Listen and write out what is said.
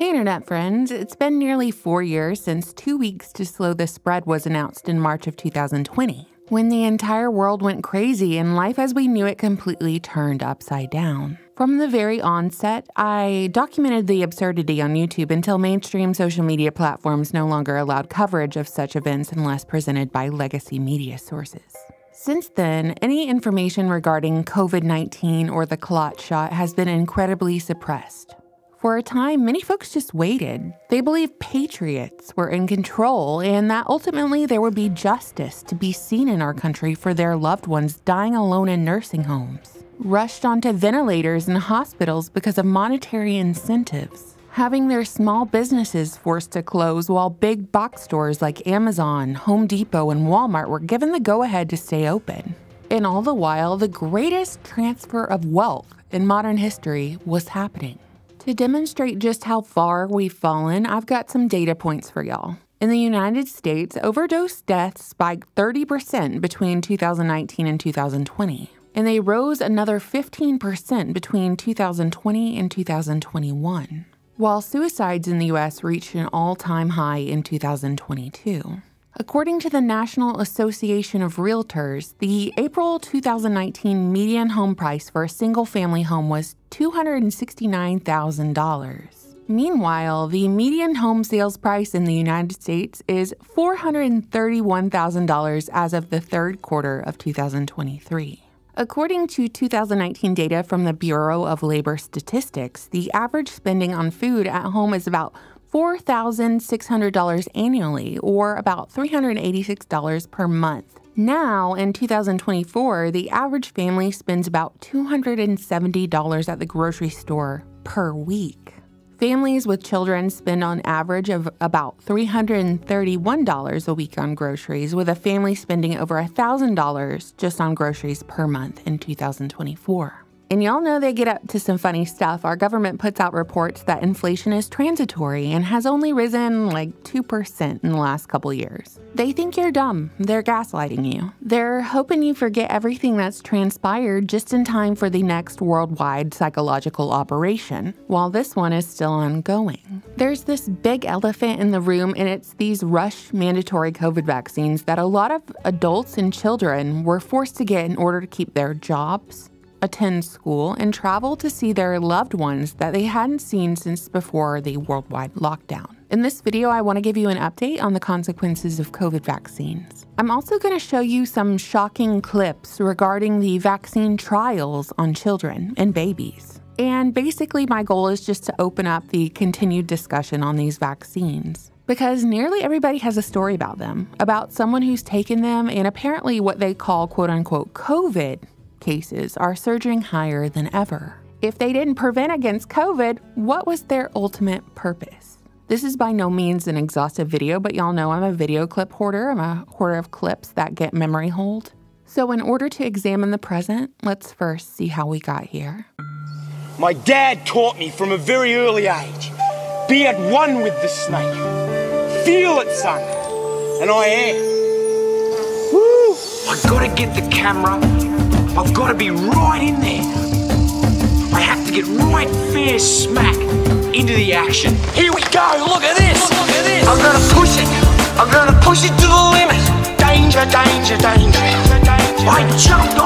Hey, Internet friends. It's been nearly four years since two weeks to slow the spread was announced in March of 2020, when the entire world went crazy and life as we knew it completely turned upside down. From the very onset, I documented the absurdity on YouTube until mainstream social media platforms no longer allowed coverage of such events unless presented by legacy media sources. Since then, any information regarding COVID 19 or the clot shot has been incredibly suppressed. For a time, many folks just waited. They believed patriots were in control and that ultimately there would be justice to be seen in our country for their loved ones dying alone in nursing homes, rushed onto ventilators in hospitals because of monetary incentives, having their small businesses forced to close while big box stores like Amazon, Home Depot, and Walmart were given the go ahead to stay open. And all the while, the greatest transfer of wealth in modern history was happening. To demonstrate just how far we've fallen, I've got some data points for y'all. In the United States, overdose deaths spiked 30% between 2019 and 2020, and they rose another 15% between 2020 and 2021, while suicides in the US reached an all time high in 2022. According to the National Association of Realtors, the April 2019 median home price for a single family home was $269,000. Meanwhile, the median home sales price in the United States is $431,000 as of the third quarter of 2023. According to 2019 data from the Bureau of Labor Statistics, the average spending on food at home is about $4,600 annually, or about $386 per month. Now, in 2024, the average family spends about $270 at the grocery store per week. Families with children spend on average of about $331 a week on groceries, with a family spending over $1,000 just on groceries per month in 2024. And y'all know they get up to some funny stuff. Our government puts out reports that inflation is transitory and has only risen like 2% in the last couple years. They think you're dumb. They're gaslighting you. They're hoping you forget everything that's transpired just in time for the next worldwide psychological operation, while this one is still ongoing. There's this big elephant in the room, and it's these rush mandatory COVID vaccines that a lot of adults and children were forced to get in order to keep their jobs attend school, and travel to see their loved ones that they hadn't seen since before the worldwide lockdown. In this video, I want to give you an update on the consequences of COVID vaccines. I'm also going to show you some shocking clips regarding the vaccine trials on children and babies. And basically, my goal is just to open up the continued discussion on these vaccines because nearly everybody has a story about them, about someone who's taken them and apparently what they call quote unquote COVID cases are surging higher than ever. If they didn't prevent against COVID, what was their ultimate purpose? This is by no means an exhaustive video, but y'all know I'm a video clip hoarder. I'm a hoarder of clips that get memory hold. So, in order to examine the present, let's first see how we got here. My dad taught me from a very early age be at one with the snake. Feel it, son. And I am. Woo! I gotta get the camera I've got to be right in there. I have to get right fair smack into the action. Here we go, look at this. Look, at this. I'm gonna push it. I'm gonna push it to the limit. Danger, danger, danger. I jumped on a cross.